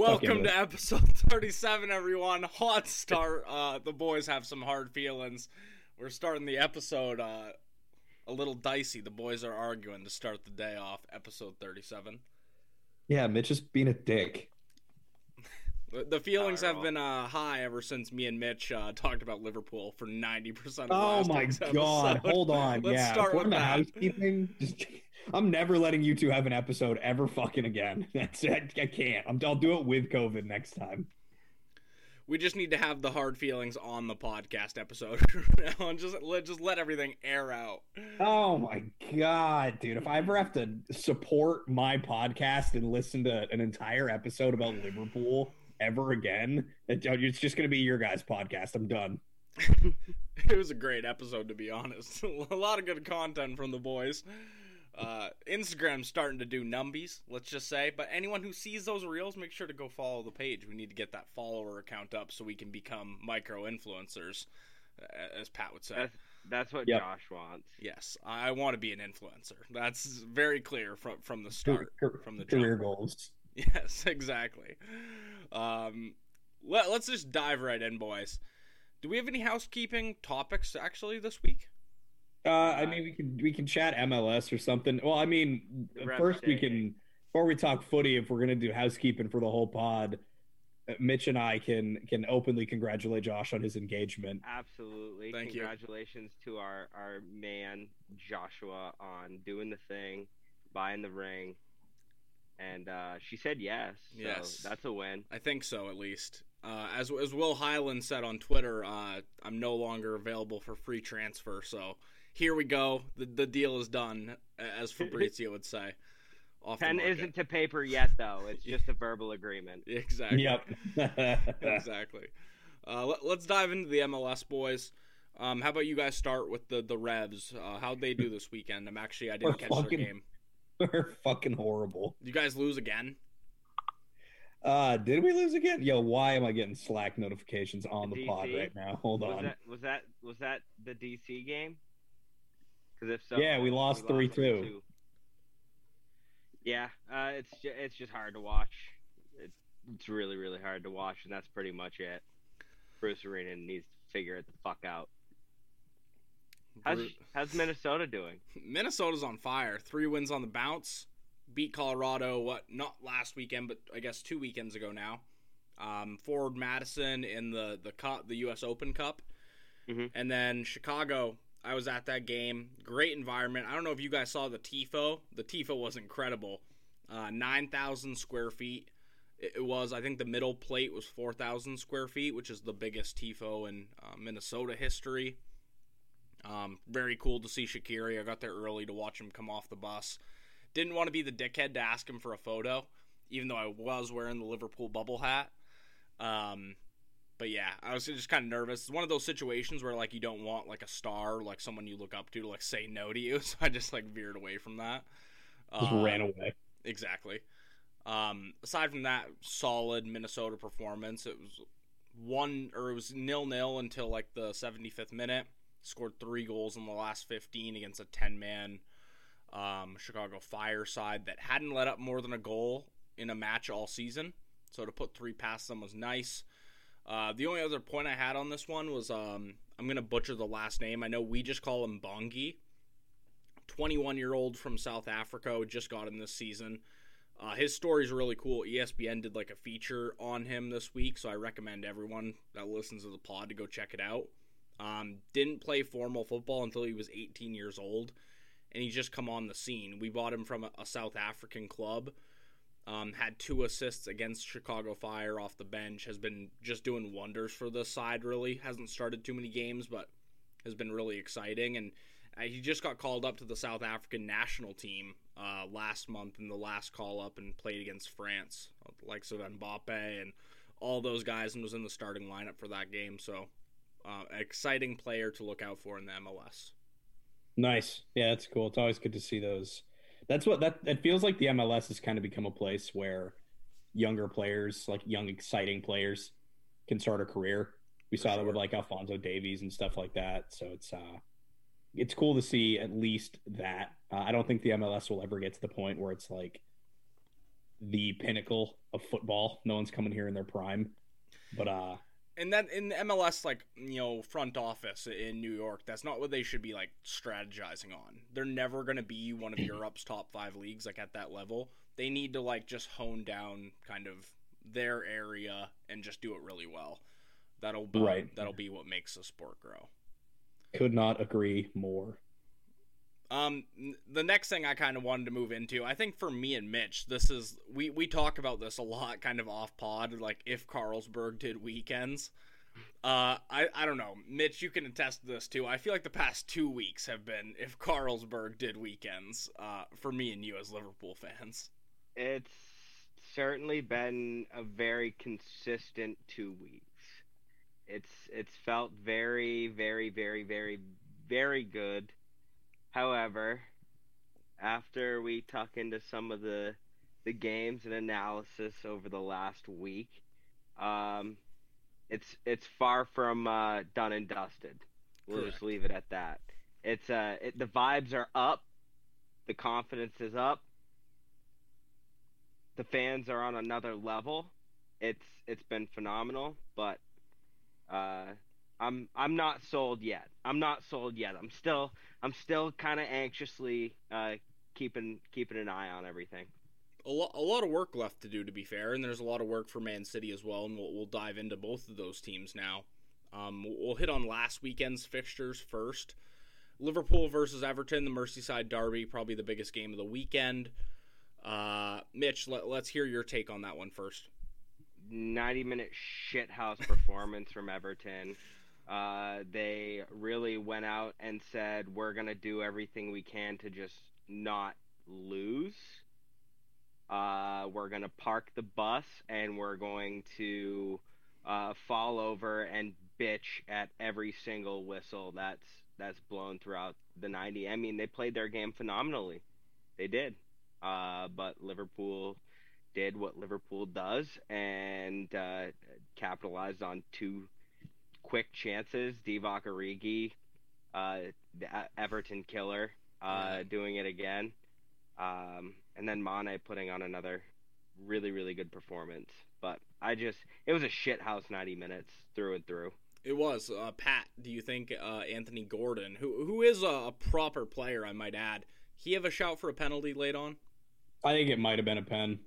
Welcome to episode 37, everyone. Hot start. Uh, the boys have some hard feelings. We're starting the episode uh, a little dicey. The boys are arguing to start the day off. Episode 37. Yeah, Mitch is being a dick. The, feelings have been uh, high ever since me and Mitch uh, talked about Liverpool for 90% of Oh my god, episode. hold on. Let's yeah, start with that. housekeeping, just, I'm never letting you two have an episode ever fucking again. That's it. I can't. I'm, I'll do it with COVID next time. We just need to have the hard feelings on the podcast episode and just let, just let everything air out. Oh my god, dude! If I ever have to support my podcast and listen to an entire episode about Liverpool ever again, it's just going to be your guys' podcast. I'm done. it was a great episode to be honest a lot of good content from the boys uh, instagram's starting to do numbies let's just say but anyone who sees those reels make sure to go follow the page we need to get that follower account up so we can become micro influencers as pat would say That's that's what Yep. Josh wants. yes i want to be an influencer that's very clear from from the start from the career jump. goals. Yes, exactly. Um, let, let's just dive right in, boys. Do we have any housekeeping topics actually this week? Uh, I mean, we can we can chat MLS or something. Well, I mean, first we can before we talk footy. If we're gonna do housekeeping for the whole pod, uh, Mitch and I can can openly congratulate Josh on his engagement. Absolutely. Thank you. Congratulations to our our man Joshua on doing the thing, buying the ring. And uh, she said yes. So Yes. that's a win. I think so, at least. Uh, as as Will Highland said on Twitter, uh, I'm no longer available for free transfer. So here we go. The the deal is done, as Fabrizio would say. Off the Pen market. isn't to paper yet though. It's just a verbal agreement. exactly. Yep. exactly. Uh, let, let's dive into the MLS boys. Um, how about you guys start with the the Revs? Uh, how'd they do this weekend? I'm actually I didn't We're catch fucking- their game. We're fucking horrible. You guys lose again? Uh, did we lose again? Yo, why am I getting Slack notifications on the pod right now? Hold Was on. that was that was that the DC game? Because if so, Yeah, we lost 3-2. 3-2. Yeah, uh, it's ju- it's just hard to watch. It's it's really really hard to watch, and that's pretty much it. Bruce Arena needs to figure it the fuck out. How's how's Minnesota doing? Minnesota's on fire. Three wins on the bounce. Beat Colorado. What? Not last weekend, but I guess two weekends ago now. Um, Forward Madison in the the cup, the U.S. Open Cup, Mhm. and then Chicago. I was at that game. Great environment. I don't know if you guys saw the tifo. The tifo was incredible. Uh, Nine thousand square feet. It was. I think the middle plate was four thousand square feet, which is the biggest tifo in uh, Minnesota history. Um, very cool to see Shaqiri. I got there early to watch him come off the bus. Didn't want to be the dickhead to ask him for a photo, even though I was wearing the Liverpool bubble hat. Um, but yeah, I was just kind of nervous. It's one of those situations where like you don't want like a star, like someone you look up to, to like say no to you. So I just like veered away from that. Just Uh, ran away. Exactly. Um, aside from that, solid Minnesota performance. It was one or it was nil nil until like the 75th minute. Scored three goals in the last 15 against a 10 man um, Chicago Fire side that hadn't let up more than a goal in a match all season. So to put three past them was nice. Uh, the only other point I had on this one was um, I'm gonna butcher the last name. I know we just call him Bongi. 21 year old from South Africa just got him this season. Uh, his story is really cool. ESPN did like a feature on him this week, so I recommend everyone that listens to the pod to go check it out. Um, didn't play formal football until he was 18 years old, and he's just come on the scene. We bought him from a, a South African club. Um, had two assists against Chicago Fire off the bench. Has been just doing wonders for the side. Really hasn't started too many games, but has been really exciting. And uh, he just got called up to the South African national team uh, last month in the last call up and played against France, likes of Mbappe and all those guys, and was in the starting lineup for that game. So, uh, exciting player to look out for in the MLS. Nice. Yeah, that's cool. It's always good to see those. That's what that it feels like the MLS has kind of become a place where younger players, like young exciting players, can start a career. We For saw that with like Alphonso Davies and stuff like that. So it's uh it's cool to see at least that. Uh, I don't think the MLS will ever get to the point where it's like the pinnacle of football. No one's coming here in their prime, but uh, and then in the MLS, like you know, front office in New York, that's not what they should be like strategizing on. They're never going to be one of Europe's top five leagues, like at that level. They need to like just hone down kind of their area and just do it really well. That'll be, right. That'll be what makes the sport grow. Could not agree more. Um, the next thing I kind of wanted to move into, I think for me and Mitch, this is we we talk about this a lot, kind of off pod, like if Carlsberg did weekends. Uh, I I don't know, Mitch, you can attest to this too. I feel like the past two weeks have been if Carlsberg did weekends. Uh, for me and you as Liverpool fans, it's certainly been a very consistent two weeks. It's it's felt very very very very very good However, after we tuck into some of the the games and analysis over the last week, um, it's it's far from uh, done and dusted. We'll Correct. just leave it at that. It's uh, it, the vibes are up, the confidence is up, the fans are on another level. It's it's been phenomenal, but uh, I'm I'm not sold yet. I'm not sold yet. I'm still I'm still kind of anxiously uh, keeping keeping an eye on everything. A, lo- a lot of work left to do, to be fair, and there's a lot of work for Man City as well, and we'll, we'll dive into both of those teams now. Um, we'll hit on last weekend's fixtures first. Liverpool versus Everton, the Merseyside derby, probably the biggest game of the weekend. Uh, Mitch, let, us hear your take on that one first. 90 minute shithouse performance from Everton. Uh, they really went out and said, we're going to do everything we can to just not lose. Uh, we're going to park the bus and we're going to uh, fall over and bitch at every single whistle that's that's blown throughout the 90. I mean, they played their game phenomenally. They did. Uh, but Liverpool did what Liverpool does and uh, capitalized on two quick chances. Divock Origi, uh, the Everton killer, uh, yeah. doing it again, um, and then Mane putting on another really really good performance. But I just it was a shit house ninety minutes through and through. It was uh, Pat. Do you think uh, Anthony Gordon, who who is a, proper player, I might add, he have a shout for a penalty late on? I think it might have been a pen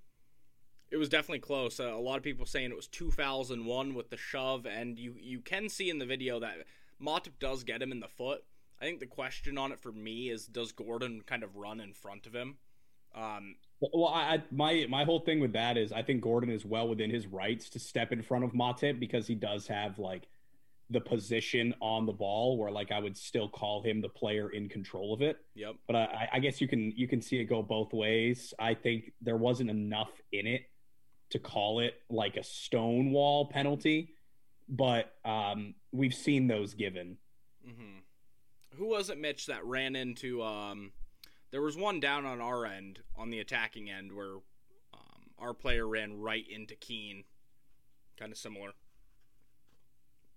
it was definitely close. Uh, a lot of people saying it was two fouls in one with the shove, and you you can see in the video that Matip does get him in the foot. I think the question on it for me is does Gordon kind of run in front of him? Um, well, I, my my whole thing with that is I think Gordon is well within his rights to step in front of Matip because he does have like the position on the ball where like I would still call him the player in control of it. Yep. But I, I guess you can you can see it go both ways. I think there wasn't enough in it to call it like a stonewall penalty, but um, we've seen those given. Mm-hmm. Who was it, Mitch, that ran into? Um, there was one down on our end, on the attacking end, where um, our player ran right into Keane. Kind of similar.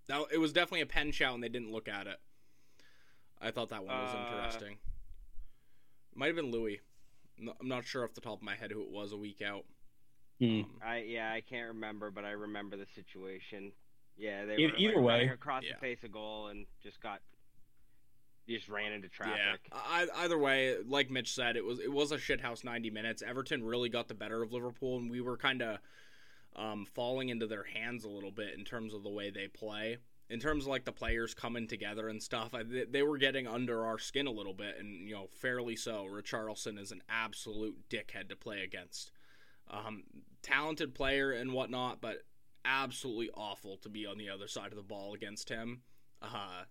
Now it was definitely a pen shout, and they didn't look at it. I thought that one was uh... interesting. Might have been Louis. I'm not sure off the top of my head who it was a week out. Hmm. Um, I yeah, I can't remember, but I remember the situation. Yeah, they were either like, way across yeah. the face of goal and just got just ran into traffic. Yeah. I, either way, like Mitch said, it was it was a shithouse ninety minutes. Everton really got the better of Liverpool, and we were kind of um, falling into their hands a little bit in terms of the way they play. In terms of like the players coming together and stuff, I, they, they were getting under our skin a little bit, and you know, fairly so. Richarlison is an absolute dickhead to play against. Um, talented player and whatnot, but absolutely awful to be on the other side of the ball against him. Uh,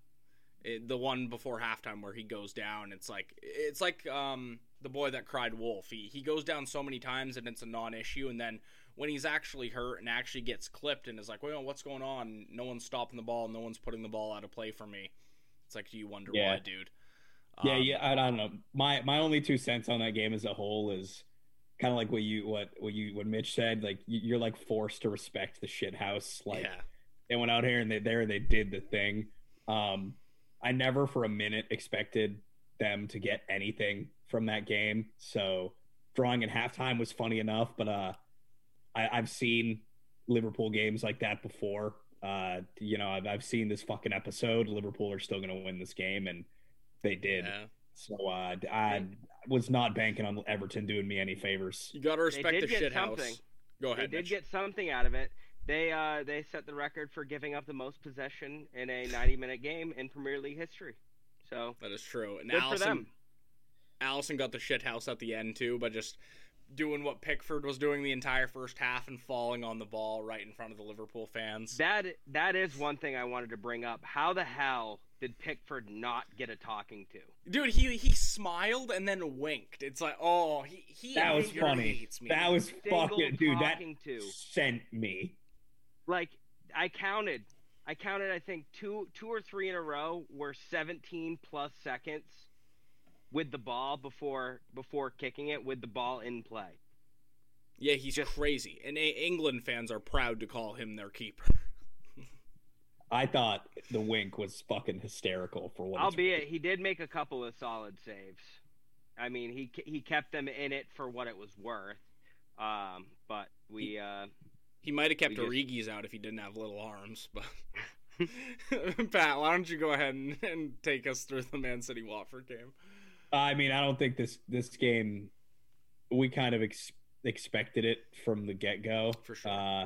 it, the one before halftime where he goes down, it's like it's like um, the boy that cried wolf. He he goes down so many times and it's a non-issue, and then when he's actually hurt and actually gets clipped and is like, well, what's going on? No one's stopping the ball. No one's putting the ball out of play for me. It's like, do you wonder yeah. why, dude? Um, yeah, yeah. I don't know. My my only two cents on that game as a whole is kind of like what you what what you what Mitch said. Like you're like forced to respect the shit house. Like yeah. they went out here and they there and they did the thing. Um, I never for a minute expected them to get anything from that game. So drawing at halftime was funny enough, but uh, I, I've seen Liverpool games like that before. Uh, you know, I've, I've seen this fucking episode. Liverpool are still going to win this game, and they did. Yeah. So uh, I was not banking on Everton doing me any favors. You got to respect the get shit something. house. Go ahead. They did Mitch. get something out of it. They uh, they set the record for giving up the most possession in a 90 minute game in Premier League history. So That is true. And Good for Alisson, them. Alisson got the shit house at the end too, by just doing what Pickford was doing the entire first half and falling on the ball right in front of the Liverpool fans. that that is one thing I wanted to bring up. How the hell did Pickford not get a talking to? Dude, he he smiled and then winked. It's like, oh, he he That was funny. me. That was fucking dude. That talking to. sent me. Like I counted, I counted. I think two two or three in a row were 17 plus seconds with the ball before before kicking it with the ball in play. Yeah, he's Just- crazy. And A- England fans are proud to call him their keeper. I thought the wink was fucking hysterical for what. it's Albeit worth. he did make a couple of solid saves. I mean, he he kept them in it for what it was worth. Um, but we uh, He might have kept We just- Origi's out if he didn't have little arms, but Pat, why don't you go ahead and, and take us through the Man City Watford game? I mean, I don't think this this game. We kind of ex- expected it from the get go. For sure. Uh,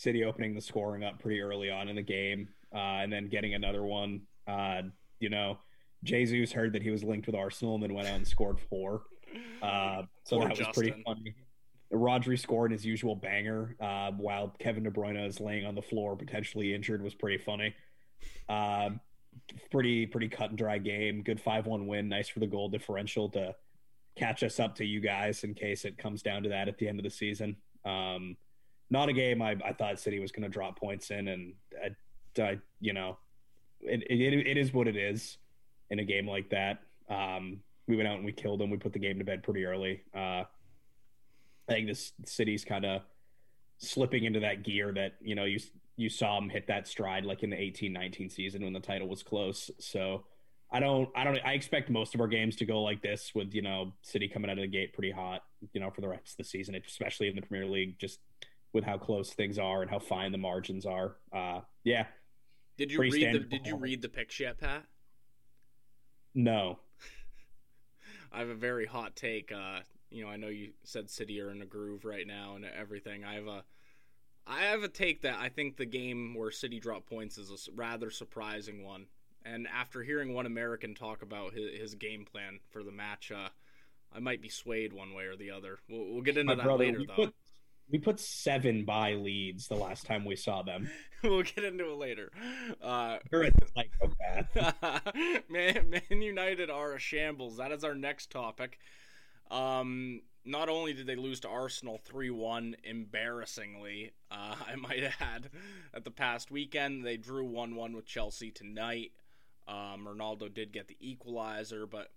City opening the scoring up pretty early on in the game, uh, and then getting another one. Uh, you know, Jesus heard that he was linked with Arsenal, and then went out and scored four. Uh, so Poor that was pretty funny. Rodri scored his usual banger, uh, while Kevin De Bruyne is laying on the floor, potentially injured, was pretty funny. Um, pretty pretty cut and dry game. Good five one win. Nice for the goal differential to catch us up to you guys in case it comes down to that at the end of the season. Um, not a game I, I thought City was going to drop points in, and I, I you know, it, it it is what it is in a game like that. Um, we went out and we killed them. We put the game to bed pretty early. Uh, I think this city's kind of slipping into that gear that you know you you saw them hit that stride like in the 18-19 season when the title was close. So I don't I don't I expect most of our games to go like this with you know City coming out of the gate pretty hot you know for the rest of the season, especially in the Premier League, just with how close things are and how fine the margins are. Uh, yeah, Did you read the Did you read the picks yet, Pat? no, I have a very hot take. Uh, you know, I know you said City are in a groove right now and everything. I have a, I have a take that I think the game where City dropped points is a rather surprising one. And after hearing one American talk about his, his game plan for the match, uh, I might be swayed one way or the other. We'll, we'll get into my that brother, later, though. put we put seven by Leeds the last time we saw them. we'll get into it later. Uh, You're a psychopath. Man, Man United are a shambles. That is our next topic. Um, not only did they lose to Arsenal 3 1 embarrassingly, uh, I might add, at the past weekend, they drew 1 1 with Chelsea tonight. Um, Ronaldo did get the equalizer, but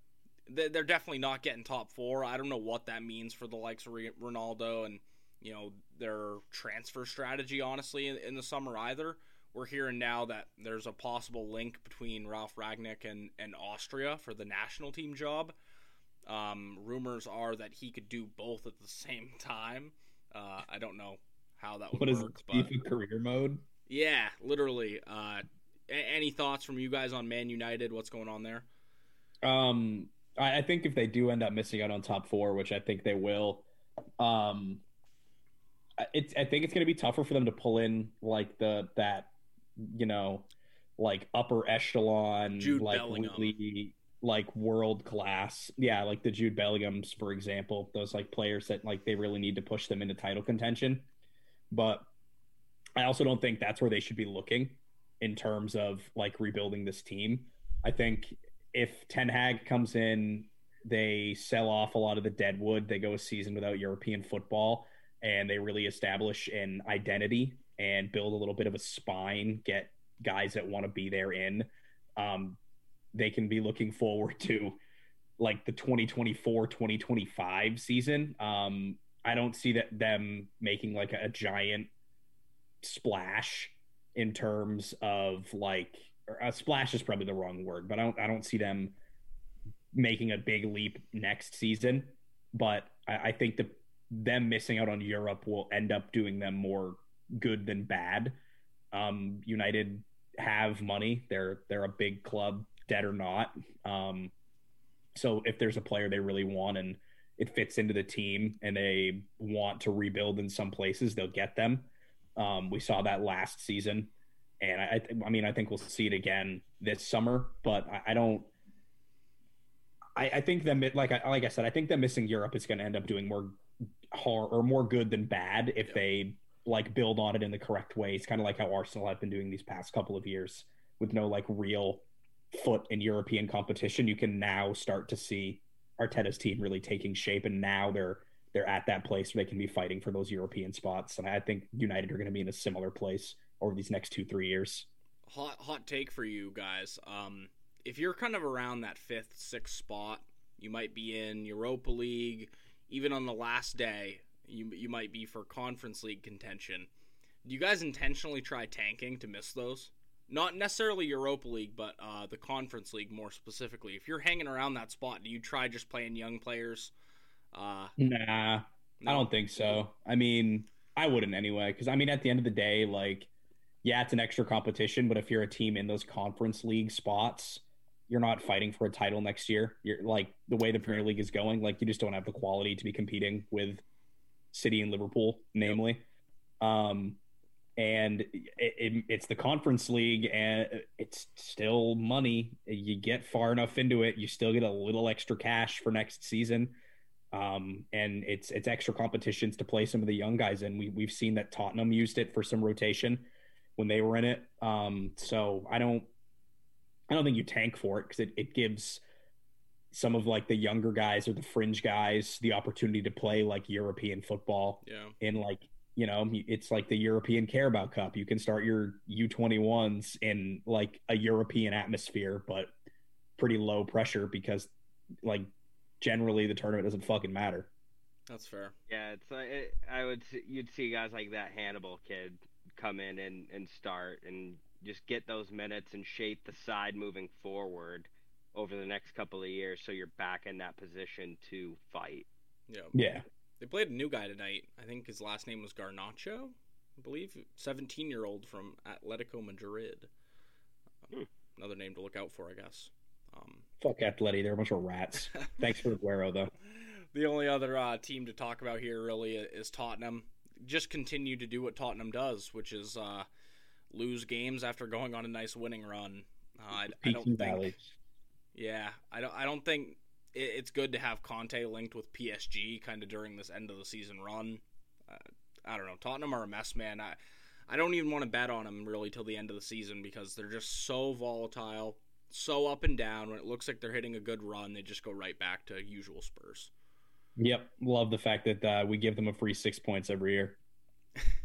they- they're definitely not getting top four. I don't know what that means for the likes of Ronaldo and you know their transfer strategy. Honestly, in, in the summer either. We're hearing now that there's a possible link between Ralf Rangnick and, and Austria for the national team job. Um, rumors are that he could do both at the same time. Uh, I don't know how that would What is it? work, FIFA career mode? yeah, literally. Uh, a- any thoughts from you guys on Man United? What's going on there? Um, I, I think if they do end up missing out on top four, which I think they will, um, it's I think it's going to be tougher for them to pull in like the that you know like upper echelon Jude like Bellingham. really like world class yeah like the Jude Bellinghams for example those like players that like they really need to push them into title contention but I also don't think that's where they should be looking in terms of like rebuilding this team I think if Ten Hag comes in, they sell off a lot of the dead wood. They go a season without European football, and they really establish an identity and build a little bit of a spine. Get guys that want to be there in. Um, they can be looking forward to like the 2024-2025 season. Um, I don't see that them making like a, a giant splash in terms of like a splash is probably the wrong word, but I don't I don't see them making a big leap next season. but I, I think that them missing out on Europe will end up doing them more good than bad. Um, United have money; they're they're a big club, dead or not. Um, so if there's a player they really want and it fits into the team and they want to rebuild in some places, they'll get them. Um, we saw that last season, and I, I mean, I think we'll see it again this summer. But I, I don't. I, I think them like I like I said, I think them missing Europe is going to end up doing more harm or more good than bad if they like build on it in the correct way. It's kind of like how Arsenal have been doing these past couple of years with no like real foot in European competition. You can now start to see Arteta's team really taking shape, and now they're they're at that place where they can be fighting for those European spots. And I think United are going to be in a similar place over these next two three years. Hot hot take for you guys. Um, if you're kind of around that fifth sixth spot, you might be in Europa League. Even on the last day, you you might be for Conference League contention. Do you guys intentionally try tanking to miss those? Not necessarily Europa League, but uh, the Conference League more specifically. If you're hanging around that spot, do you try just playing young players? Uh, nah, no? I don't think so. I mean, I wouldn't anyway, because I mean, at the end of the day, like, yeah, it's an extra competition, but if you're a team in those Conference League spots, you're not fighting for a title next year. You're like the way the Premier League is going, like you just don't have the quality to be competing with City and Liverpool, namely. Um, and it, it, it's the conference league and it's still money. You get far enough into it you still get a little extra cash for next season. Um, and it's it's extra competitions to play some of the young guys in. We, we've seen that tottenham used it for some rotation when they were in it. Um, so i don't i don't think you tank for it because it, it gives some of like the younger guys or the fringe guys the opportunity to play like european football yeah. in like you know, it's like the European Carabao Cup. You can start your U21s in like a European atmosphere, but pretty low pressure because, like, generally the tournament doesn't fucking matter. That's fair. Yeah, it's like it, I would you'd see guys like that Hannibal kid come in and and start and just get those minutes and shape the side moving forward over the next couple of years, so you're back in that position to fight. Yeah. Yeah. They played a new guy tonight. I think his last name was Garnacho, I believe. 17 year old from Atletico Madrid. Um, hmm. Another name to look out for, I guess. Um, Fuck Atleti. They're a bunch of rats. Thanks for Aguero, though. The only other uh, team to talk about here really is Tottenham. Just continue to do what Tottenham does, which is uh, lose games after going on a nice winning run. Uh, I, I, don't think. Yeah, I don't. I don't think it's good to have Conte linked with PSG kind of during this end of the season run. Uh, I don't know. Tottenham are a mess, man. I I don't even want to bet on them really till the end of the season because they're just so volatile, so up and down. When it looks like they're hitting a good run, they just go right back to usual Spurs. Yep, love the fact that uh, we give them a free six points every year.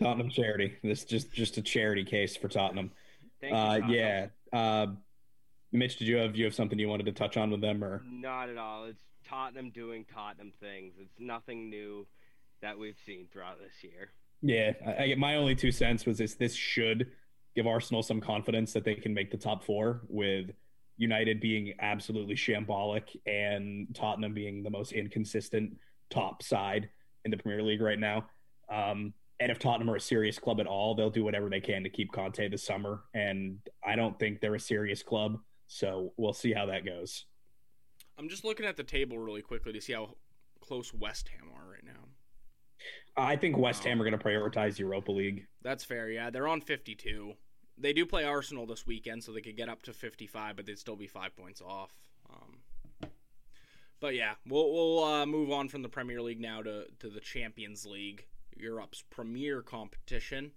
Tottenham charity. This just just a charity case for Tottenham. Uh, you, Tottenham. Yeah. Uh, Mitch, did you have you have something you wanted to touch on with them or not at all? It's Tottenham doing Tottenham things. It's nothing new that we've seen throughout this year. Yeah, I, I my only two cents was this: this should give Arsenal some confidence that they can make the top four with United being absolutely shambolic and Tottenham being the most inconsistent top side in the Premier League right now. Um, and if Tottenham are a serious club at all, they'll do whatever they can to keep Conte this summer. And I don't think they're a serious club. So we'll see how that goes. I'm just looking at the table really quickly to see how close West Ham are right now. I think West Ham are going to prioritize Europa League. That's fair. Yeah, they're on 52. They do play Arsenal this weekend, so they could get up to 55, but they'd still be five points off. Um, but yeah, we'll we'll uh, move on from the Premier League now to to the Champions League, Europe's premier competition.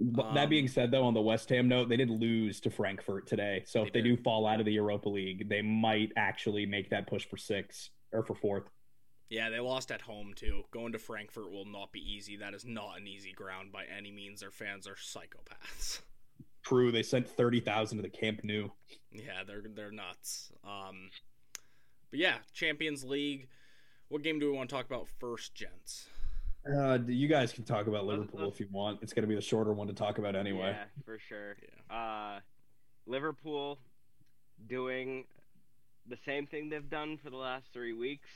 Um, that being said, though, on the West Ham note, they did lose to Frankfurt today. So they if they did. do fall out of the Europa League, they might actually make that push for six or for fourth. Yeah, they lost at home too. Going to Frankfurt will not be easy. That is not an easy ground by any means. Their fans are psychopaths. True, they sent thirty thousand to the Camp Nou. Yeah, they're they're nuts. Um, but yeah, Champions League. What game do we want to talk about first, gents? Uh, you guys can talk about Liverpool if you want. It's going to be the shorter one to talk about anyway. Yeah, for sure. Yeah. Uh, Liverpool doing the same thing they've done for the last three weeks.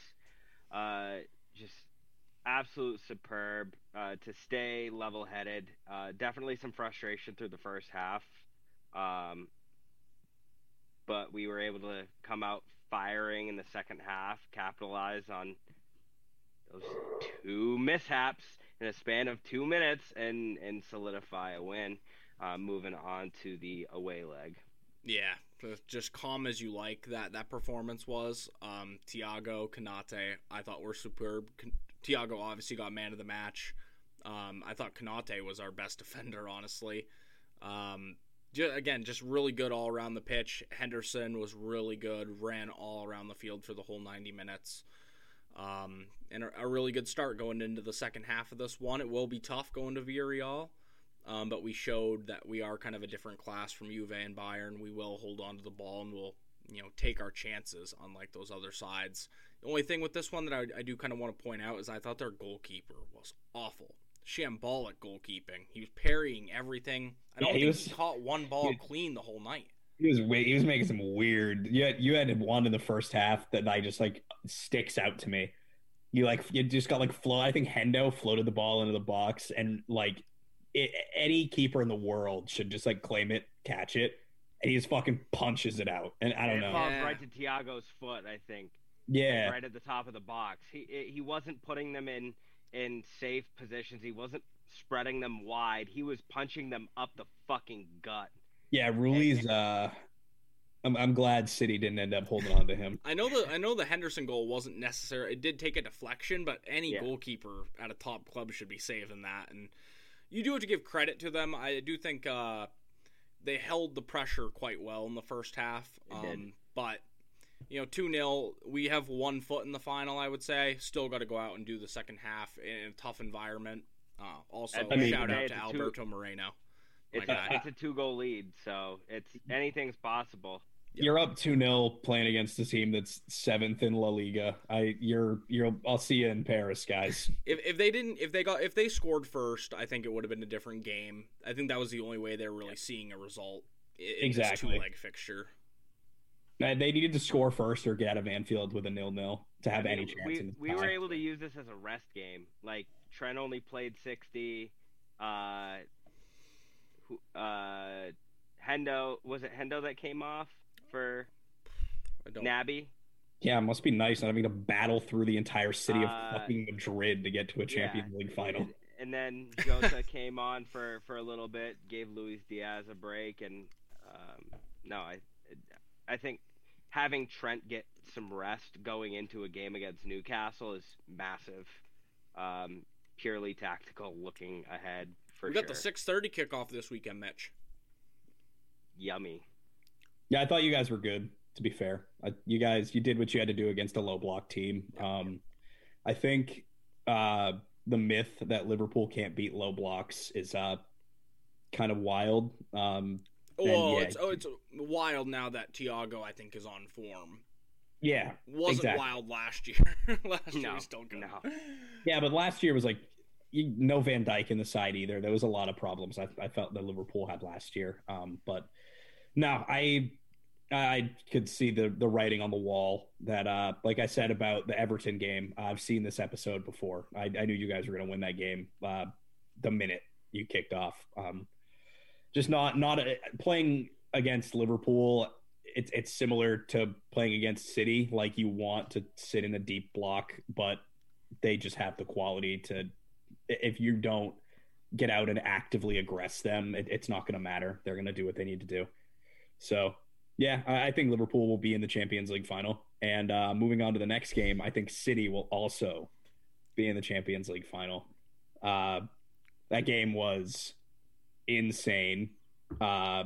Uh, just absolute superb uh, to stay level headed. Uh, definitely some frustration through the first half. Um, but we were able to come out firing in the second half, capitalize on those two mishaps in a span of two minutes, and and solidify a win. Uh, moving on to the away leg. Yeah, just calm as you like. That that performance was. Um, Thiago Konate, I thought were superb. Thiago obviously got man of the match. Um, I thought Konate was our best defender, honestly. Um, again, just really good all around the pitch. Henderson was really good, ran all around the field for the whole 90 minutes. Um, and a, a, really good start going into the second half of this one. It will be tough going to Villarreal, um, but we showed that we are kind of a different class from Juve and Bayern. We will hold on to the ball and we'll you know take our chances, unlike those other sides. The only thing with this one that I, I do kind of want to point out is I thought their goalkeeper was awful shambolic goalkeeping. He was parrying everything. I don't yeah, think he, was, he caught one ball he, clean the whole night. He was he was making some weird. You had, you had one in the first half that I just like sticks out to me. You like you just got like flow. I think Hendo floated the ball into the box and like it, any keeper in the world should just like claim it, catch it, and he just fucking punches it out. And I don't it know. Falls yeah. right to Thiago's foot, I think. Yeah, right at the top of the box. He he wasn't putting them in in safe positions. He wasn't spreading them wide. He was punching them up the fucking gut. Yeah, Rulli's. Uh, I'm, I'm glad City didn't end up holding on to him. I know the I know the Henderson goal wasn't necessary. It did take a deflection, but any yeah. goalkeeper at a top club should be saving that. And you do have to give credit to them. I do think uh, they held the pressure quite well in the first half. Um, but you know, 2 0. We have one foot in the final, I would say. Still got to go out and do the second half in a tough environment. Uh, also, I mean, shout out to Alberto two, Moreno. It's a, it's a, two goal lead, so it's anything's possible. You're up 2 0 playing against a team that's seventh in La Liga. I you're you're I'll see you in Paris, guys. if, if they didn't if they got if they scored first, I think it would have been a different game. I think that was the only way they're really seeing a result in exactly. this two leg fixture. They needed to score first or get out of Anfield with a nil nil to have I mean, any chance. We, we were able to use this as a rest game. Like Trent only played sixty. Uh, uh, Hendo was it Hendo that came off for Naby? Yeah, it must be nice not having to battle through the entire city of uh, fucking Madrid to get to a Champions yeah. League final. And, and then Jota came on for for a little bit, gave Luis Diaz a break, and um, no, I I think having Trent get some rest going into a game against Newcastle is massive. Um, purely tactical, looking ahead for we got the six thirty kickoff this weekend, Mitch. Yummy. Yeah, I thought you guys were good. To be fair, I, you guys you did what you had to do against a low block team. Um, I think uh, the myth that Liverpool can't beat low blocks is uh, kind of wild. Um, well, yeah, it's oh, it's wild now that Thiago I think is on form. Yeah, wasn't exactly. wild last year. last year no, still good. No. Yeah, but last year was like you, no Van Dijk in the side either. There was a lot of problems I, I felt that Liverpool had last year. Um, but no, I I could see the the writing on the wall that, uh, like I said about the Everton game. I've seen this episode before. I, I knew you guys were going to win that game uh, the minute you kicked off. Um, just not not a, playing against Liverpool. It's it's similar to playing against City. Like you want to sit in a deep block, but they just have the quality to. If you don't get out and actively aggress them, it, it's not going to matter. They're going to do what they need to do. So, yeah, I, I, think Liverpool will be in the Champions League final. And uh, moving on to the next game, I think City will also be in the Champions League final. Uh, that game was insane. Uh,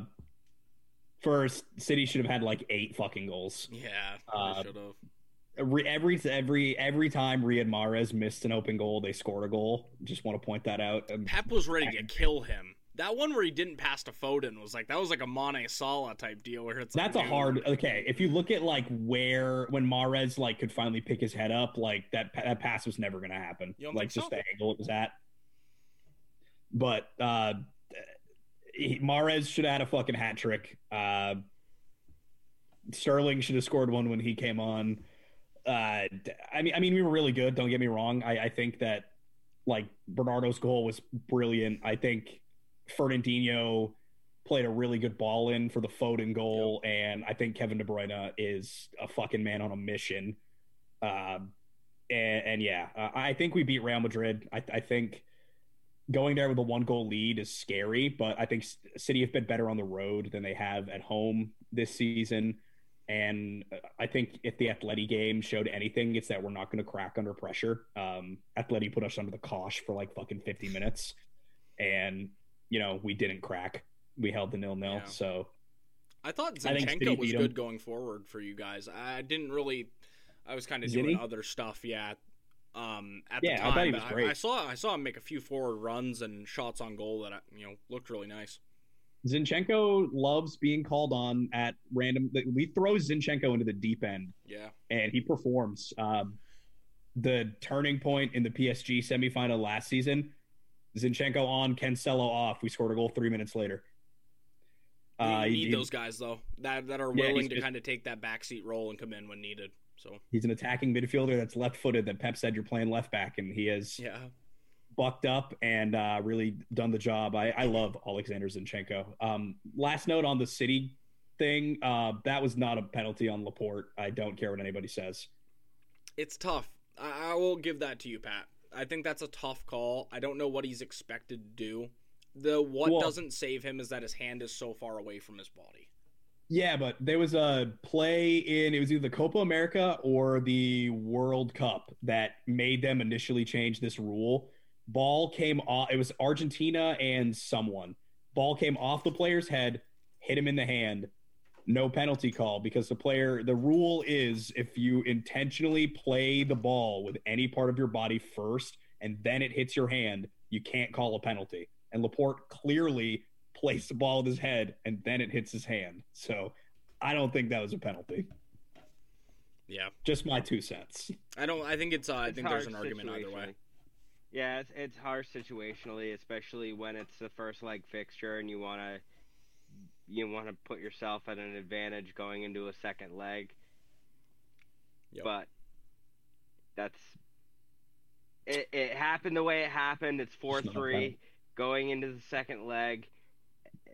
first, City should have had like eight fucking goals. Yeah, uh, should have. Every every every time Riyad Mahrez missed an open goal, they scored a goal. Just want to point that out. Um, Pep was ready to kill him. That one where he didn't pass to Foden was like that was like a Mane Salah type deal where it's that's like, a hard okay. If you look at like where when Mahrez like could finally pick his head up, like that that pass was never going to happen. like just so? the angle it was at. But uh, he, Mahrez should have had a fucking hat trick. Uh, Sterling should have scored one when he came on. Uh, I mean, I mean, we were really good. Don't get me wrong. I, I think that like Bernardo's goal was brilliant. I think Fernandinho played a really good ball in for the Foden goal, yep. and I think Kevin De Bruyne is a fucking man on a mission. Um, and, and yeah, uh, I think we beat Real Madrid. I, I, think going there with a one goal lead is scary, but I think City have been better on the road than they have at home this season. And uh, I think if the Atleti game showed anything, it's that we're not going to crack under pressure. Um, Atleti put us under the cosh for like fucking 50 minutes. And, you know, we didn't crack. We held the nil nil. Yeah. So I thought Zinchenko I was good going forward for you guys. I didn't really I was kind of doing other stuff, yeah. Um, at yeah, the time, I, thought he was great. I, I, saw I saw him make a few forward runs and shots on goal that you know looked really nice. Zinchenko loves being called on at random. We throw Zinchenko into the deep end, yeah, and he performs. Um, the turning point in the PSG semifinal last season, Zinchenko on, Cancelo off. We scored a goal three minutes later. Uh, you need he, those guys though that that are willing yeah, to just, kind of take that backseat role and come in when needed. So he's an attacking midfielder that's left-footed. That Pep said you're playing left back, and he is. yeah bucked up and uh, really done the job. I, I love Alexander Zinchenko. Um, last note on the City thing, uh, that was not a penalty on Laporte. I don't care what anybody says. It's tough. I, I will give that to you, Pat. I think that's a tough call. I don't know what he's expected to do. The what well, doesn't save him is that his hand is so far away from his body. Yeah, but there was a play in it was either the Copa America or the World Cup that made them initially change this rule. Ball came off. It was Argentina and someone. Ball came off the player's head, hit him in the hand. No penalty call because the player. The rule is if you intentionally play the ball with any part of your body first and then it hits your hand, you can't call a penalty. And Laporte clearly placed the ball with his head and then it hits his hand. So I don't think that was a penalty. Yeah, just my two cents. I don't. I think it's. Uh, I think there's an argument either way. Yeah, it's, it's harsh situationally, especially when it's the first leg fixture and you want to you want to put yourself at an advantage going into a second leg. Yep. But that's it. It happened the way it happened. It's four three going into the second leg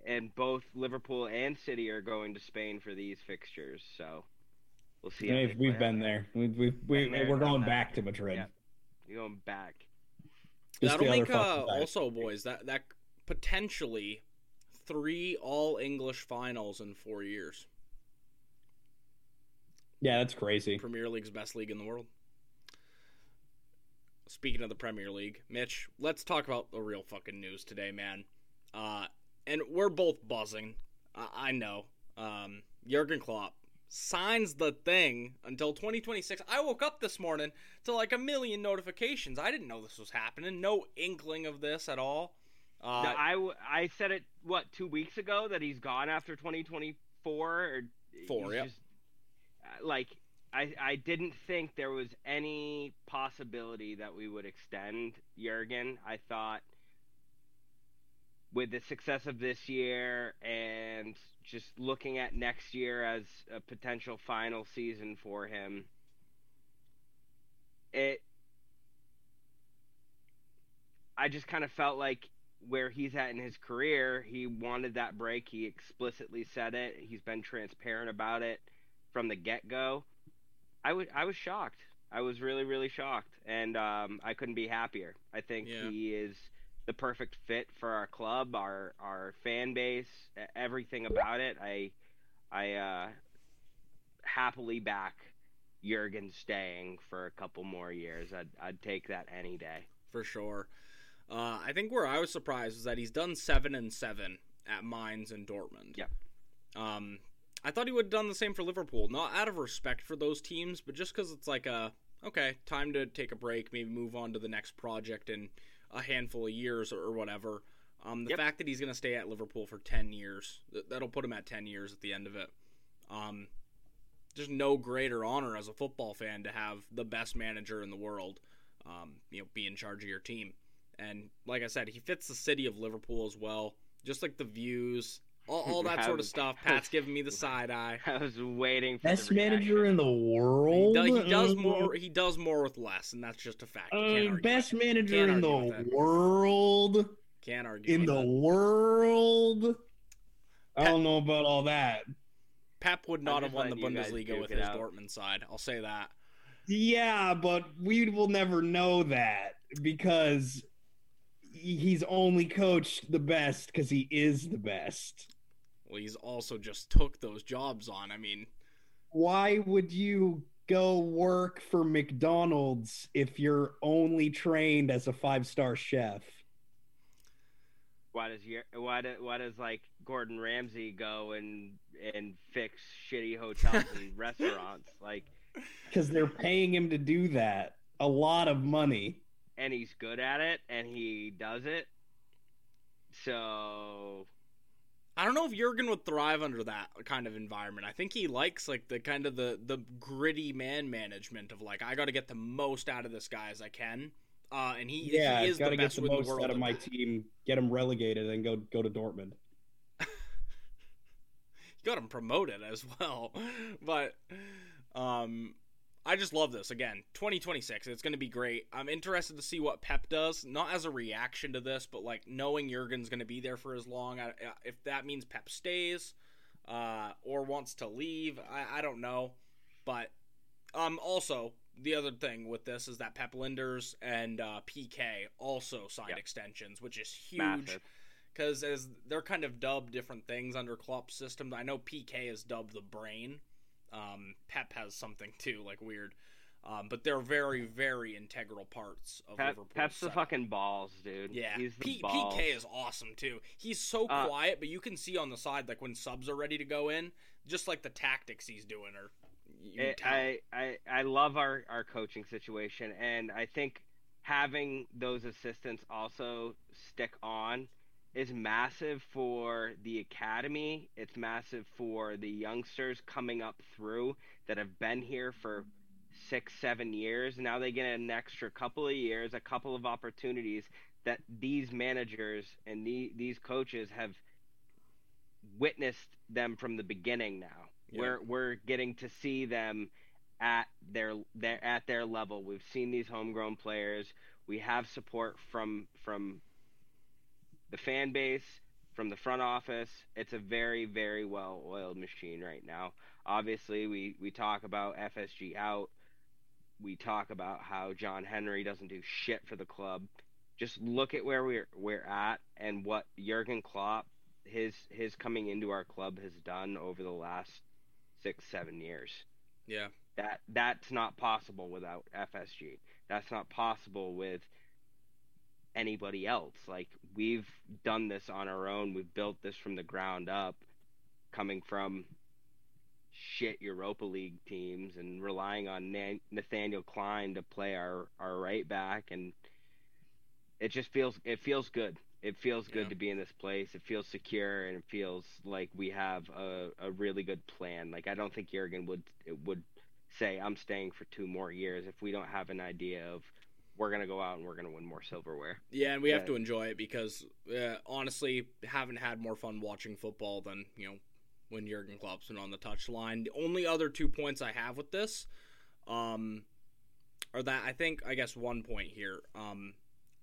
and both Liverpool and City are going to Spain for these fixtures. So we'll see. We've, we've been there. We've, we've, we, we are going back to Madrid. Yeah. You're going back. That'll make uh, also, boys, that that potentially three all English finals in four years. Yeah, that's crazy. Premier League's best league in the world. Speaking of the Premier League, Mitch, let's talk about the real fucking news today, man. Uh, and we're both buzzing. I, I know. Um, Jurgen Klopp signs the thing until 2026. I woke up this morning to like a million notifications. I didn't know this was happening. No inkling of this at all. Uh, no, I, I said it what two weeks ago that he's gone after 2024 or four. Yeah. Uh, like I I didn't think there was any possibility that we would extend Jurgen. I thought with the success of this year and just looking at next year as a potential final season for him, it. I just kind of felt like where he's at in his career, he wanted that break. He explicitly said it. He's been transparent about it from the get go. I was I was shocked. I was really really shocked, and um, I couldn't be happier. I think yeah. he is the perfect fit for our club, our our fan base, everything about it. I I uh, happily back Jurgen staying for a couple more years. I'd I'd take that any day for sure. Uh, I think where I was surprised is that he's done seven and seven at Mainz and Dortmund. Yeah. Um, I thought he would have done the same for Liverpool, not out of respect for those teams, but just because it's like a okay, time to take a break, maybe move on to the next project and a handful of years or whatever. Um, the yep. fact that he's going to stay at Liverpool for 10 years, that'll put him at 10 years at the end of it. Um, there's no greater honor as a football fan to have the best manager in the world, um, you know, be in charge of your team. And like I said, he fits the city of Liverpool as well. Just like the views, all, all that I sort of stuff. Pat's giving me the side eye. I was waiting for Best the manager in the He world. does, he does more. He does more with less, and that's just a fact. You Uh, best with manager in the world. Can't argue In the it. world. I don't know about all that. Pep would not have won the letting you guys Bundesliga with his out. Dortmund side. I'll say that. Yeah, but we will never know that because he's only coached the best because he is the best. Well, he's also just took those jobs on. I mean, Why would you go work for McDonald's if you're only trained as a five star chef? Why does your why do, why does like Gordon Ramsay go and and fix shitty hotels and restaurants like Because they're paying him to do that. A lot of money. and he's good at it and he does it. So I don't know if Jurgen would thrive under that kind of environment. I think he likes like the kind of the the gritty man management of like I got to get the most out of this guy as I can. Uh, and he, Yeah, he is got the to get the in the most out of my that. team, get him relegated, and go go to Dortmund. He got him promoted as well. But um I just love this. Again, 2026. It's going to be great. I'm interested to see what Pep does, not as a reaction to this, but like knowing Jurgen's going to be there for as long. I, if that means Pep stays uh, or wants to leave, I, I don't know. But um, also, the other thing with this is that Pep Lijnders and uh, PK also signed Yep. extensions, which is huge because as they're kind of dubbed different things under Klopp's system. I know PK is dubbed the brain. Um, Pep has something too, like weird. Um, but they're very, very integral parts of Pep, Liverpool. Pep's the fucking balls, dude. yeah. he's the P- balls. PK is awesome too. He's so Uh, quiet, but you can see on the side, like when subs are ready to go in, just like the tactics he's doing, or It- I, I I love our our coaching situation, and I think having those assistants also stick on is massive for the academy. It's massive for the youngsters coming up through that have been here for six, seven years. Now they get an extra couple of years, a couple of opportunities that these managers and the, these coaches have witnessed them from the beginning now. Yeah. We're we're getting to see them at their their at their level. We've seen these homegrown players. We have support from from the fan base, from the front office. It's a very very well oiled machine right now. Obviously, we we talk about FSG out. We talk about how John Henry doesn't do shit for the club. Just look at where we're we're at and what Jurgen Klopp his his coming into our club has done over the last six seven years. yeah. That that's not possible without FSG. That's not possible with anybody else. Like we've done this on our own. We've built this from the ground up, coming from shit Europa League teams and relying on Nan- Nathaniel Klein to play our our right back, and it just feels it feels good. It feels good Yeah. to be in this place. It feels secure, and it feels like we have a, a really good plan. Like I don't think Jurgen would would say I'm staying for two more years if we don't have an idea of we're gonna go out and we're gonna win more silverware. Yeah, and we have to enjoy it because uh, honestly, haven't had more fun watching football than you know when Jurgen Klopp's been on the touchline. The only other two points I have with this, um, are that I think I guess one point here. Um,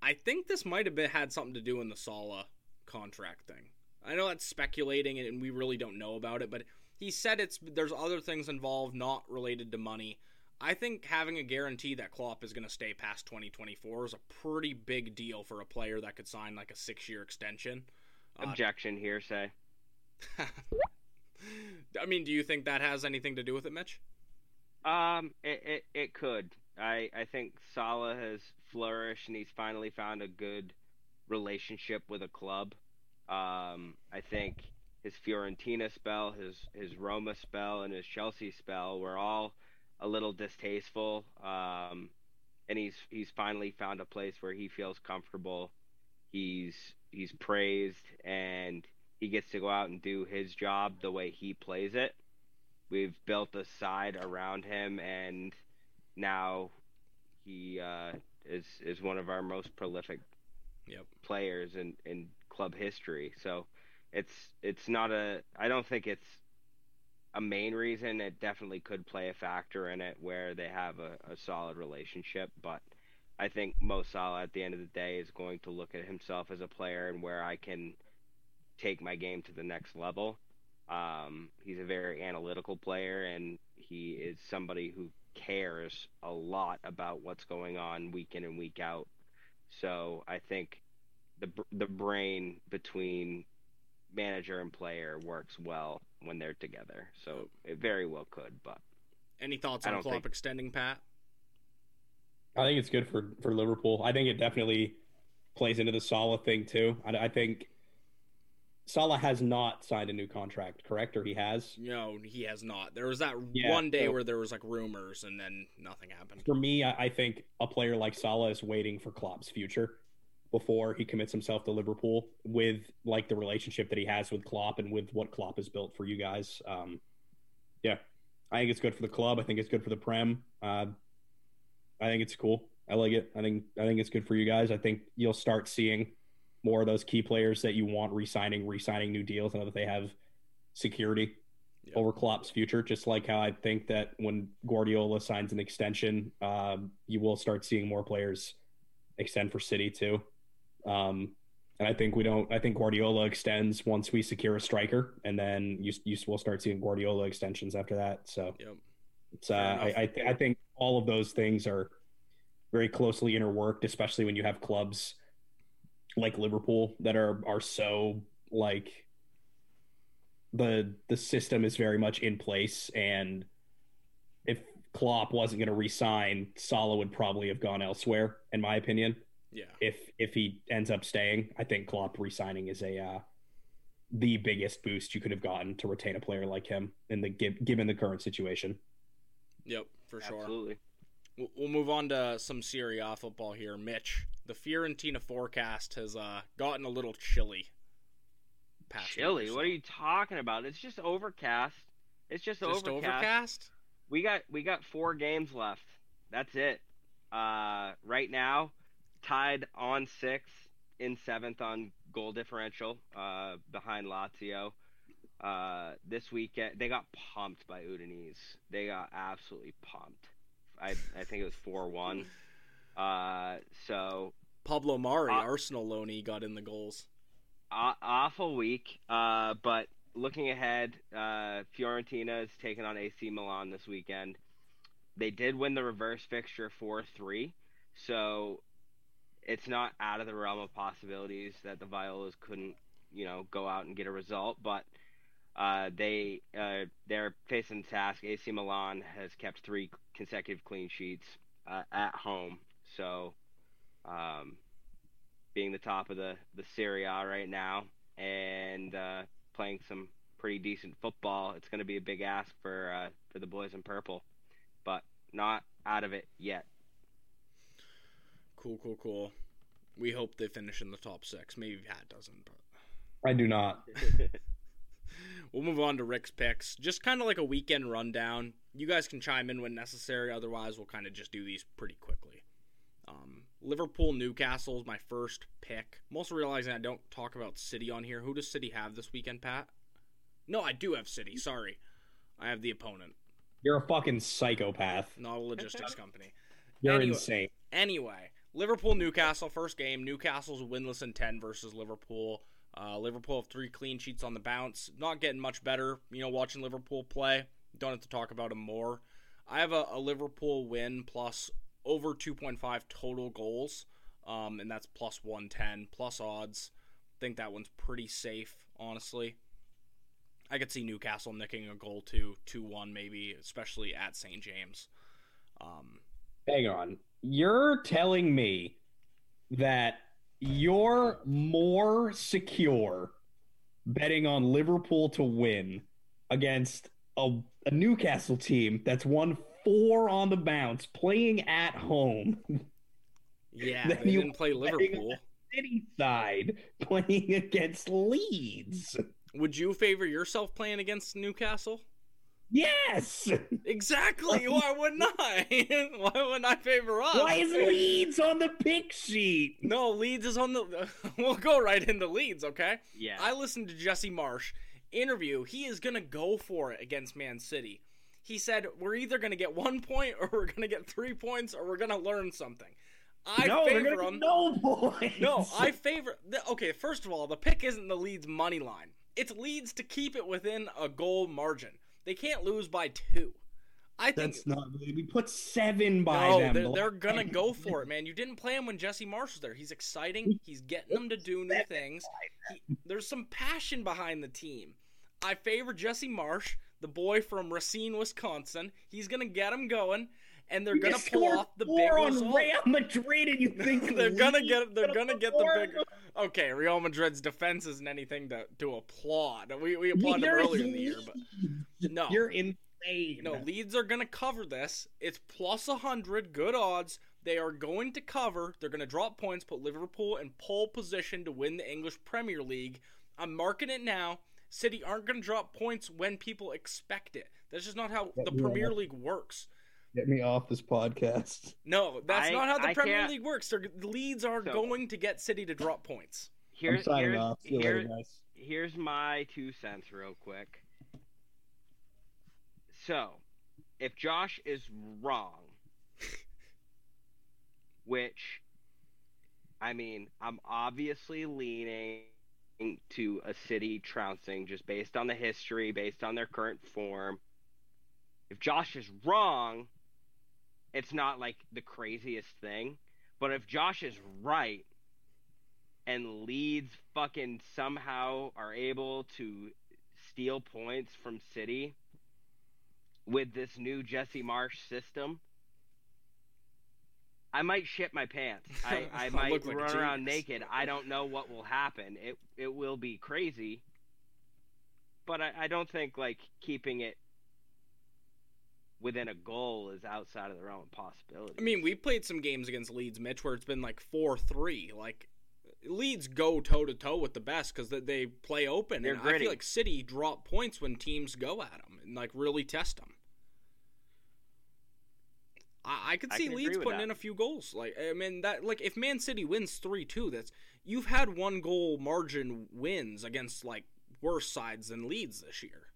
I think this might have been had something to do in the Salah contract thing. I know that's speculating and we really don't know about it, but he said it's there's other things involved not related to money. I think having a guarantee that Klopp is going to stay past 2024 is a pretty big deal for a player that could sign like a six year extension. Uh, Objection, hearsay. I mean, do you think that has anything to do with it, Mitch? Um, it, it it could. I I think Salah has flourished and he's finally found a good relationship with a club. Um, I think his Fiorentina spell, his his Roma spell, and his Chelsea spell were all a little distasteful. Um, and he's he's finally found a place where he feels comfortable. He's he's praised and he gets to go out and do his job the way he plays it. We've built a side around him, and now he uh, is is one of our most prolific Yep. players in, in club history. So it's it's not a. I don't think it's a main reason. It definitely could play a factor in it where they have a, a solid relationship, but I think Mo Salah at the end of the day is going to look at himself as a player and where I can take my game to the next level. Um, he's a very analytical player, and he is somebody who cares a lot about what's going on week in and week out. So I think the the brain between manager and player works well when they're together. So it very well could. But any thoughts on don't Klopp think- extending Pat? I think it's good for for Liverpool. I think it definitely plays into the Salah thing too. I, I think Salah has not signed a new contract, correct? Or he has? No, he has not. There was that Yeah, one day so- where there was like rumors, and then nothing happened. For me, I, I think a player like Salah is waiting for Klopp's future before he commits himself to Liverpool with like the relationship that he has with Klopp and with what Klopp has built for you guys. Um, yeah, I think it's good for the club. I think it's good for the Prem. Uh, I think it's cool. I like it. I think I think it's good for you guys. I think you'll start seeing more of those key players that you want re-signing, re-signing new deals, now that they have security Yeah. over Klopp's future. Just like how I think that when Guardiola signs an extension, um, you will start seeing more players extend for City too. Um, and I think we don't. I think Guardiola extends once we secure a striker, and then you you will start seeing Guardiola extensions after that. So Yep. it's uh, I. I, th- I think all of those things are very closely interworked, especially when you have clubs like Liverpool that are are so like the the system is very much in place, and if Klopp wasn't going to resign, Salah would probably have gone elsewhere, in my opinion. Yeah. If if he ends up staying, I think Klopp resigning is a uh, the biggest boost you could have gotten to retain a player like him in the given the current situation. Yep. For sure. absolutely. We'll we'll move on to some Serie A football here. Mitch, the Fiorentina forecast has uh, gotten a little chilly. past Chilly. What are you talking about? It's just overcast. It's just, Just overcast. overcast? We got we got four games left. That's it. Uh, right now, tied on sixth in seventh on goal differential, uh, behind Lazio. Uh, this weekend they got pumped by Udinese. They got absolutely pumped. I I think it was four one. Uh, so Pablo Mari, Uh, Arsenal loanee, got in the goals. awful week. Uh, but looking ahead, uh, Fiorentina is taking on AC Milan this weekend. They did win the reverse fixture four three, so it's not out of the realm of possibilities that the Violas couldn't, you know, go out and get a result. But uh, they uh, they're facing the task. AC Milan has kept three consecutive clean sheets uh, at home, so. Um, being the top of the the Serie A right now and uh, playing some pretty decent football. It's going to be a big ask for uh, for the boys in purple, but not out of it yet. Cool, cool, cool. We hope they finish in the top six. Maybe Pat doesn't, but I do not. we'll move on to Rick's picks. Just kind of like a weekend rundown. You guys can chime in when necessary. Otherwise, we'll kind of just do these pretty quickly. Um, Liverpool Newcastle is my first pick. I'm also realizing I don't talk about City on here. Who does City have this weekend, Pat? No, I do have City. Sorry, I have the opponent, You're a fucking psychopath. not a logistics company. You're Anyway. insane. Anyway, Liverpool Newcastle first game. Newcastle's winless in ten versus Liverpool. Uh, Liverpool have three clean sheets on the bounce. Not getting much better. You know, watching Liverpool play. Don't have to talk about them more. I have a, a Liverpool win plus over 2.5 total goals, um, and that's plus 110 plus odds. Think that one's pretty safe, honestly. I could see Newcastle nicking a goal too, 2 1 maybe, especially at St. James. Um, Hang on. You're telling me that you're more secure betting on Liverpool to win against a, a Newcastle team that's won four on the bounce, playing at home, Yeah, Then they you didn't play Liverpool. City side, playing against Leeds. Would you favor yourself playing against Newcastle? Yes. Exactly. Why wouldn't I? Why wouldn't I favor us? Why is Leeds on the pick sheet? No, Leeds is on the. we'll go right into Leeds, okay? Yeah. I listened to Jesse Marsch interview. He is gonna go for it against Man City. He said we're either gonna get one point or we're gonna get three points or we're gonna learn something. I no, favor him. no points. No, I favor. The, okay, first of all, the pick isn't the Leeds money line. It's Leeds to keep it within a goal margin. They can't lose by two. I think That's not. We put seven by no, them. they're, they're gonna go for it, man. You didn't play him when Jesse Marsch was there. He's exciting. He's getting them to do new things. He, there's some passion behind the team. I favor Jesse Marsch, the boy from Racine, Wisconsin. He's gonna get them going, and they're You gonna pull off the big on result. Real Madrid, and you think they're gonna get they're gonna get the big. Okay, Real Madrid's defense isn't anything to to applaud. We we applauded them earlier in the year, but. No. you're insane. No, Leeds are going to cover this. It's plus 100, good odds. They are going to cover. They're going to drop points, put Liverpool in pole position to win the English Premier League. I'm marking it now. City aren't going to drop points when people expect it. That's just not how the Yeah. Premier League works. Get me off this podcast. No, that's I- not how the I Premier can't- League works. They're, the Leeds are So- going to get City to drop points. here's I'm signing here's off. See you here- later, guys. here's my two cents real quick. So, if Josh is wrong, which I mean, I'm obviously leaning to a city trouncing just based on the history, based on their current form. If Josh is wrong, it's not like the craziest thing. But if Josh is right, and Leeds fucking somehow are able to steal points from City with this new Jesse Marsch system, I might shit my pants. I, I I might like run around naked. I don't know what will happen. It it will be crazy. But I, I don't think like keeping it within a goal is outside of the realm of possibility. I mean, we played some games against Leeds, Mitch, where it's been like 4 3. Like, Leeds go toe to toe with the best because they play open. They're and I gritty. feel like City drop points when teams go at them and, like, really test them. I, I could see can agree Leeds putting that. in a few goals. Like, I mean, that like if Man City wins 3 2, that's you've had one goal margin wins against, like, worse sides than Leeds this year.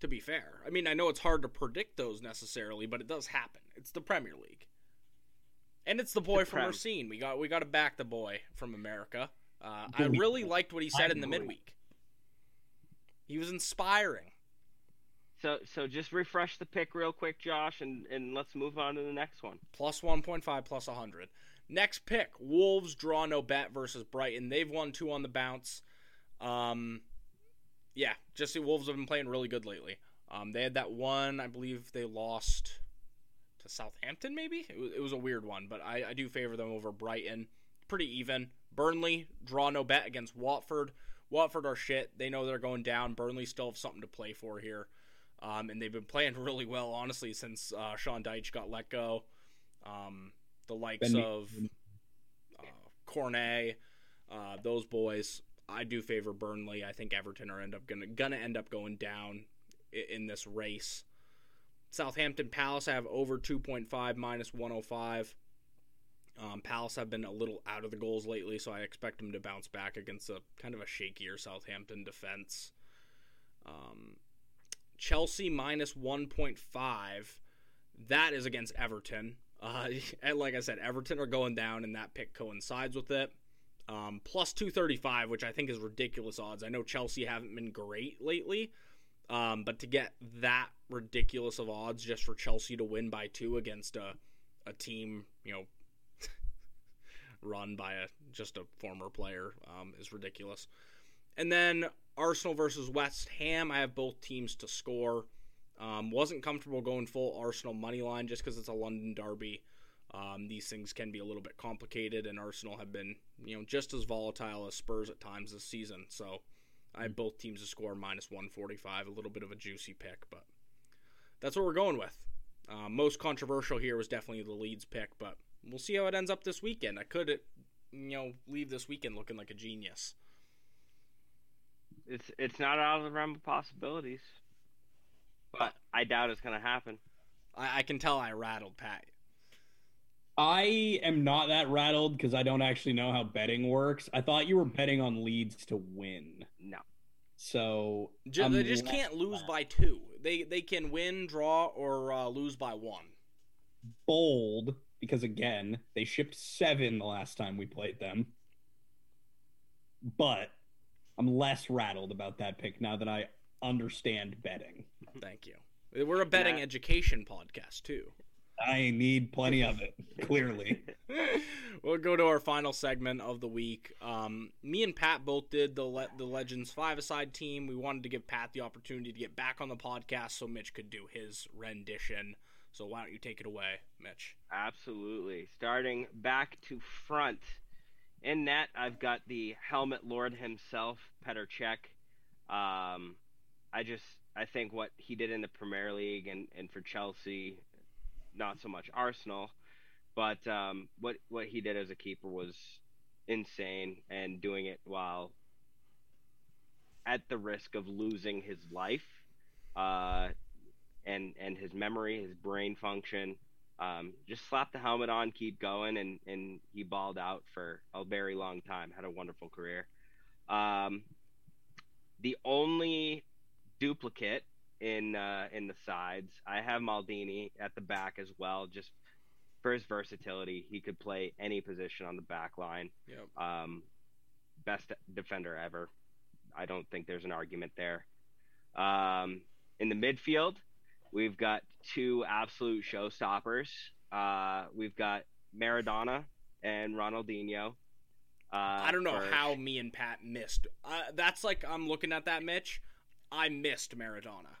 To be fair, I mean, I know it's hard to predict those necessarily, but it does happen. It's the Premier League. And it's the boy The from Prem. Racine. We got we got to back the boy from America. Uh, I really liked what he said I in the midweek. He was inspiring. So so just refresh the pick real quick, Josh, and, and let's move on to the next one. Plus 1.5, plus 100. Next pick Wolves draw no bet versus Brighton. They've won two on the bounce. Um, yeah, just the Wolves have been playing really good lately. Um, they had that one, I believe they lost to Southampton, maybe? It was, it was a weird one, but I, I do favor them over Brighton. Pretty even. Burnley, draw no bet against Watford. Watford are shit. They know they're going down. Burnley still have something to play for here. Um, and they've been playing really well, honestly, since uh, Sean Dyche got let go. Um, the likes Ben- of uh, Cornet, uh, those boys. I do favor Burnley. I think Everton are end up gonna gonna end up going down in, in this race. Southampton Palace I have over 2.5 minus 105. Um, Palace have been a little out of the goals lately, so I expect them to bounce back against a kind of a shakier Southampton defense. Um, Chelsea minus 1.5. That is against Everton. Uh, and like I said, Everton are going down, and that pick coincides with it. Um, plus 235, which I think is ridiculous odds. I know Chelsea haven't been great lately, um, but to get that ridiculous of odds just for Chelsea to win by two against a, a team, you know, run by a just a former player um, is ridiculous. And then Arsenal versus West Ham, I have both teams to score. Um, wasn't comfortable going full Arsenal money line just because it's a London derby. Um, these things can be a little bit complicated, and Arsenal have been, you know, just as volatile as Spurs at times this season. So I have both teams to score minus 145, a little bit of a juicy pick, but that's what we're going with. Uh, most controversial here was definitely the Leeds pick, but we'll see how it ends up this weekend. I could, you know, leave this weekend looking like a genius. It's it's not out of the realm of possibilities. but I doubt it's gonna happen. I, I can tell I rattled Pat. I am not that rattled because I don't actually know how betting works. I thought you were betting on Leeds to win. No. So Ju- I'm they just can't lose rattled. by two. They they can win, draw, or uh, lose by one. bold because again they shipped seven the last time we played them. But I'm less rattled about that pick now that I understand betting. Thank you. We're a betting Yeah. education podcast too. I need plenty of it, clearly. we'll go to our final segment of the week. Um, me and Pat both did the le- the Legends five aside team. We wanted to give Pat the opportunity to get back on the podcast so Mitch could do his rendition. So why don't you take it away, Mitch? Absolutely. Starting back to front. In that, I've got the helmet lord himself, Petr Cech. Um, I just I think what he did in the Premier League and, and for Chelsea, not so much Arsenal, but um, what what he did as a keeper was insane, and doing it while at the risk of losing his life, uh, and and his memory, his brain function. Um, just slap the helmet on, keep going, and and he balled out for a very long time. Had a wonderful career. Um, the only duplicate in uh, in the sides, I have Maldini at the back as well, just for his versatility. He could play any position on the back line. Yep. Um, best defender ever. I don't think there's an argument there. Um, in the midfield, we've got two absolute showstoppers. Uh, we've got Maradona and Ronaldinho. Uh, I don't know for- how me and Pat missed. Uh, that's like I'm looking at that, Mitch. I missed Maradona.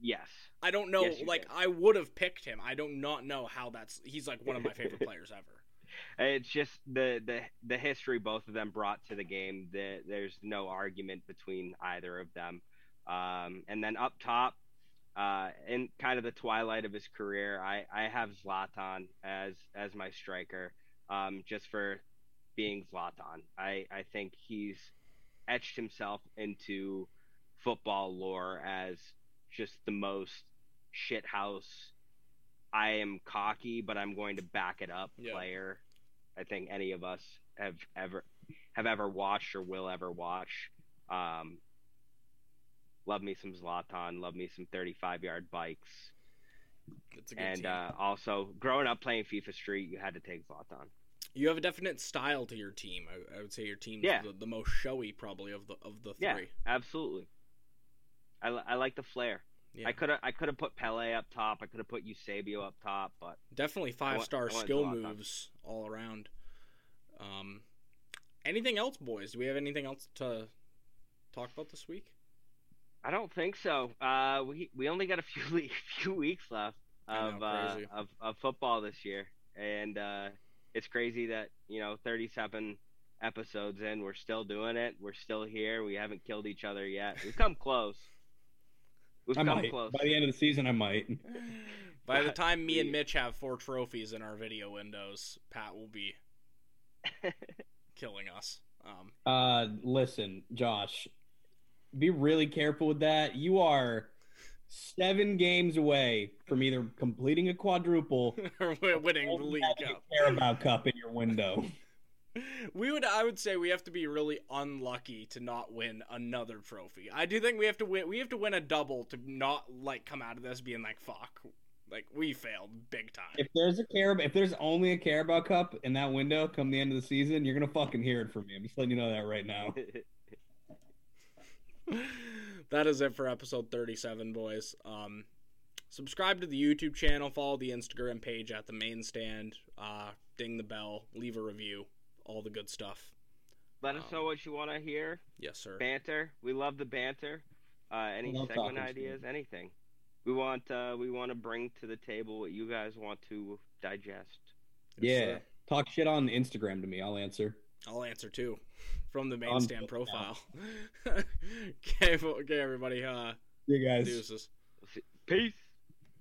Yes. I don't know. Yes, like did. I would have picked him. I do not know how that's. He's like one of my favorite players ever. It's just the, the the history both of them brought to the game. The, there's no argument between either of them. Um, and then up top, uh, in kind of the twilight of his career, I, I have Zlatan as as my striker, um, just for being Zlatan. I, I think he's etched himself into football lore as just the most shithouse. I am cocky, but I'm going to back it up Yeah. player. I think any of us have ever have ever watched or will ever watch. Um, love me some Zlatan. Love me some 35 yard bikes. It's a good And uh, also, growing up playing FIFA Street, you had to take Zlatan. you have a definite style to your team. I, I would say your team's Yeah. the, the most showy, probably of the of the three. Yeah, absolutely. I, I like the flair. Yeah. I could have I could have put Pele up top. I could have put Eusebio up top, but Definitely five star skill moves all around. Um, anything else, boys? Do we have anything else to talk about this week? I don't think so. Uh, we we only got a few le- few weeks left of know, uh, of of football this year, and uh, it's crazy that you know 37 episodes in, we're still doing it. We're still here. We haven't killed each other yet. We've come close. We've I come might. close. By the end of the season, I might. By the time me and Mitch have four trophies in our video windows, Pat will be killing us. Um, Uh, listen, Josh, be really careful with that. You are seven games away from either completing a quadruple we're winning the League Cup. a Carabao Cup in your window. We would, I would say, we have to be really unlucky to not win another trophy. I do think we have to win. We have to win a double to not like come out of this being like fuck, like we failed big time. If there's a Carabao, if there's only a Carabao Cup in that window come the end of the season, you're gonna fucking hear it from me. I'm just letting you know that right now. that is it for episode 37 boys um subscribe to the youtube channel follow the instagram page at the main stand uh ding the bell leave a review all the good stuff Let us know Um, what you want to hear. yes sir Banter. We love the banter. Uh, any love segment ideas? Anything. We want uh, we want to bring to the table what you guys want to digest. Yes, yeah, sir. talk shit on Instagram to me. I'll answer. i'll answer too from the main I'm stand profile okay, okay everybody uh You guys. deuces Peace.